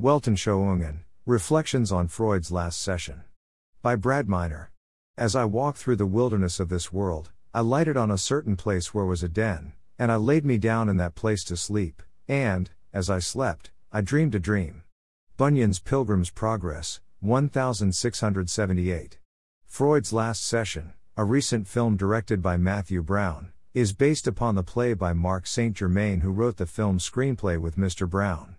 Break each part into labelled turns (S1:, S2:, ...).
S1: Weltanschauungen Reflections on Freud's Last Session. By Brad Miner. As I walked through the wilderness of this world, I lighted on a certain place where was a den, and I laid me down in that place to sleep, and, as I slept, I dreamed a dream. Bunyan's Pilgrim's Progress, 1678. Freud's Last Session, a recent film directed by Matthew Brown, is based upon the play by Mark St. Germain, who wrote the film screenplay with Mr. Brown.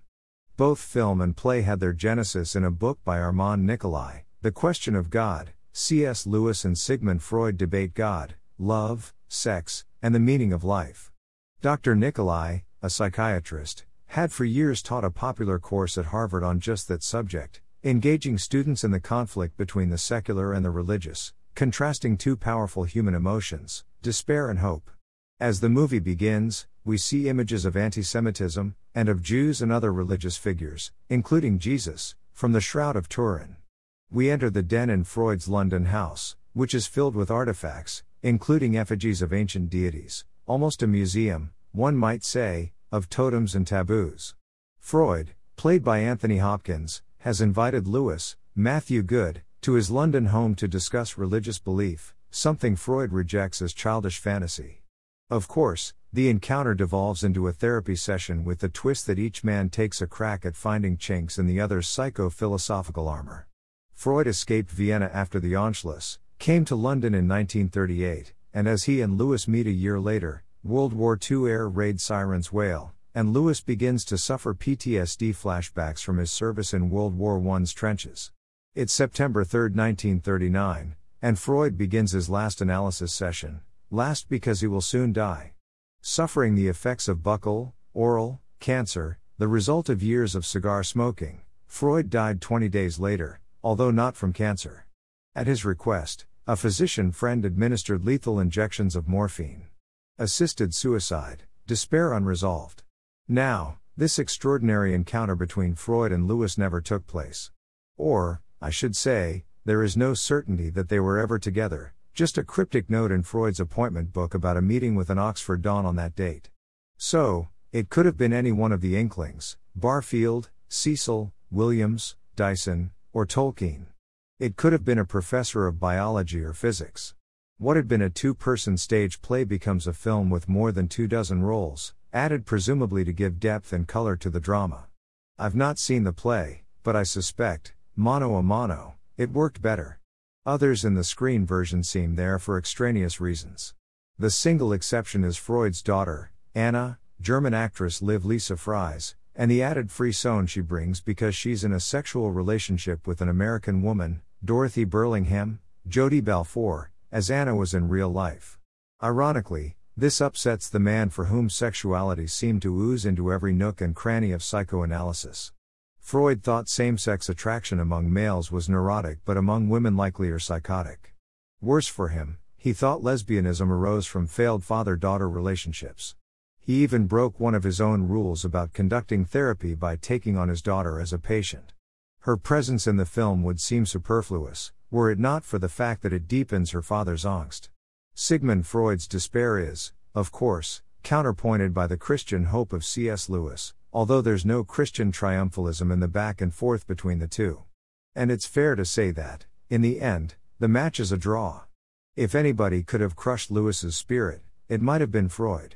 S1: Both film and play had their genesis in a book by Armand Nicholi, The Question of God. C.S. Lewis and Sigmund Freud debate God, love, sex, and the meaning of life. Dr. Nicholi, a psychiatrist, had for years taught a popular course at Harvard on just that subject, engaging students in the conflict between the secular and the religious, contrasting two powerful human emotions, despair and hope. As the movie begins, we see images of anti Semitism, and of Jews and other religious figures, including Jesus, from the Shroud of Turin. We enter the den in Freud's London house, which is filled with artifacts, including effigies of ancient deities, almost a museum, one might say, of totems and taboos. Freud, played by Anthony Hopkins, has invited Lewis, Matthew Goode, to his London home to discuss religious belief, something Freud rejects as childish fantasy. Of course, the encounter devolves into a therapy session with the twist that each man takes a crack at finding chinks in the other's psycho philosophical armor. Freud escaped Vienna after the Anschluss, came to London in 1938, and as he and Lewis meet a year later, World War II air raid sirens wail, and Lewis begins to suffer PTSD flashbacks from his service in World War I's trenches. It's September 3, 1939, and Freud begins his last analysis session, last because he will soon die. Suffering the effects of buccal, oral, cancer, the result of years of cigar smoking, Freud died 20 days later, although not from cancer. At his request, a physician friend administered lethal injections of morphine. Assisted suicide, despair unresolved. Now, this extraordinary encounter between Freud and Lewis never took place. Or, I should say, there is no certainty that they were ever together, just a cryptic note in Freud's appointment book about a meeting with an Oxford Don on that date. So, it could have been any one of the Inklings Barfield, Cecil, Williams, Dyson, or Tolkien. It could have been a professor of biology or physics. What had been a two person stage play becomes a film with more than two dozen roles, added presumably to give depth and color to the drama. I've not seen the play, but I suspect, mano a mano, it worked better. Others in the screen version seem there for extraneous reasons. The single exception is Freud's daughter, Anna, German actress Liv Lisa Fries, and the added frisson she brings because she's in a sexual relationship with an American woman, Dorothy Burlingham, Jodie Balfour, as Anna was in real life. Ironically, this upsets the man for whom sexuality seemed to ooze into every nook and cranny of psychoanalysis. Freud thought same sex attraction among males was neurotic but among women likelier psychotic. Worse for him, he thought lesbianism arose from failed father daughter relationships. He even broke one of his own rules about conducting therapy by taking on his daughter as a patient. Her presence in the film would seem superfluous, were it not for the fact that it deepens her father's angst. Sigmund Freud's despair is, of course, counterpointed by the Christian hope of C.S. Lewis, although there's no Christian triumphalism in the back and forth between the two. And it's fair to say that, in the end, the match is a draw. If anybody could have crushed Lewis's spirit, it might have been Freud.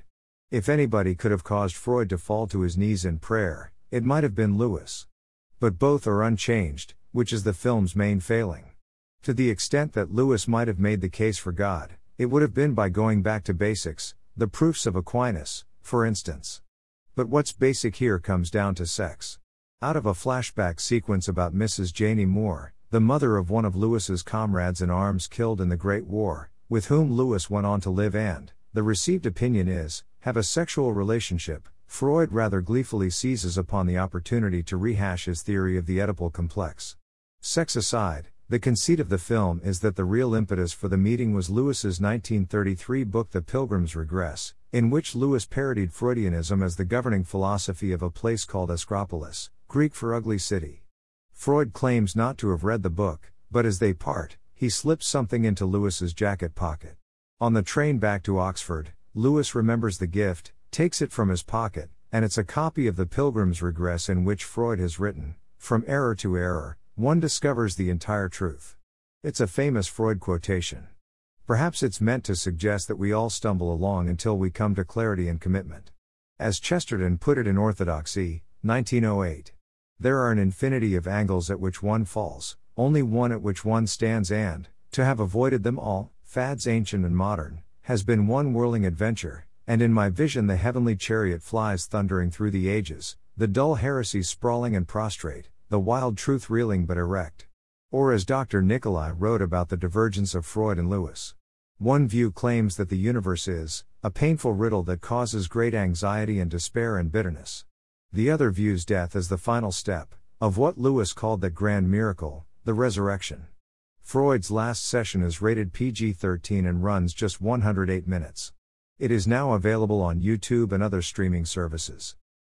S1: If anybody could have caused Freud to fall to his knees in prayer, it might have been Lewis. But both are unchanged, which is the film's main failing. To the extent that Lewis might have made the case for God, it would have been by going back to basics, the proofs of Aquinas, for instance. But what's basic here comes down to sex. Out of a flashback sequence about Mrs. Janie Moore, the mother of one of Lewis's comrades in arms killed in the Great War, with whom Lewis went on to live and, the received opinion is, have a sexual relationship, Freud rather gleefully seizes upon the opportunity to rehash his theory of the Oedipal complex. Sex aside, the conceit of the film is that the real impetus for the meeting was Lewis's 1933 book The Pilgrim's Regress, in which Lewis parodied Freudianism as the governing philosophy of a place called Eschropolis, Greek for ugly city. Freud claims not to have read the book, but as they part, he slips something into Lewis's jacket pocket. On the train back to Oxford, Lewis remembers the gift, takes it from his pocket, and it's a copy of The Pilgrim's Regress in which Freud has written, from error to error, one discovers the entire truth. It's a famous Freud quotation. Perhaps it's meant to suggest that we all stumble along until we come to clarity and commitment. As Chesterton put it in Orthodoxy, 1908. There are an infinity of angles at which one falls, only one at which one stands, and, to have avoided them all, fads ancient and modern, has been one whirling adventure, and in my vision the heavenly chariot flies thundering through the ages, the dull heresies sprawling and prostrate, the wild truth reeling but erect. Or as Dr. Nicholi wrote about the divergence of Freud and Lewis. One view claims that the universe is a painful riddle that causes great anxiety and despair and bitterness. The other views death as the final step of what Lewis called that grand miracle, the resurrection. Freud's last session is rated PG 13 and runs just 108 minutes. It is now available on YouTube and other streaming services.